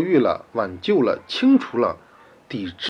育了、挽救了、清除了、抵制。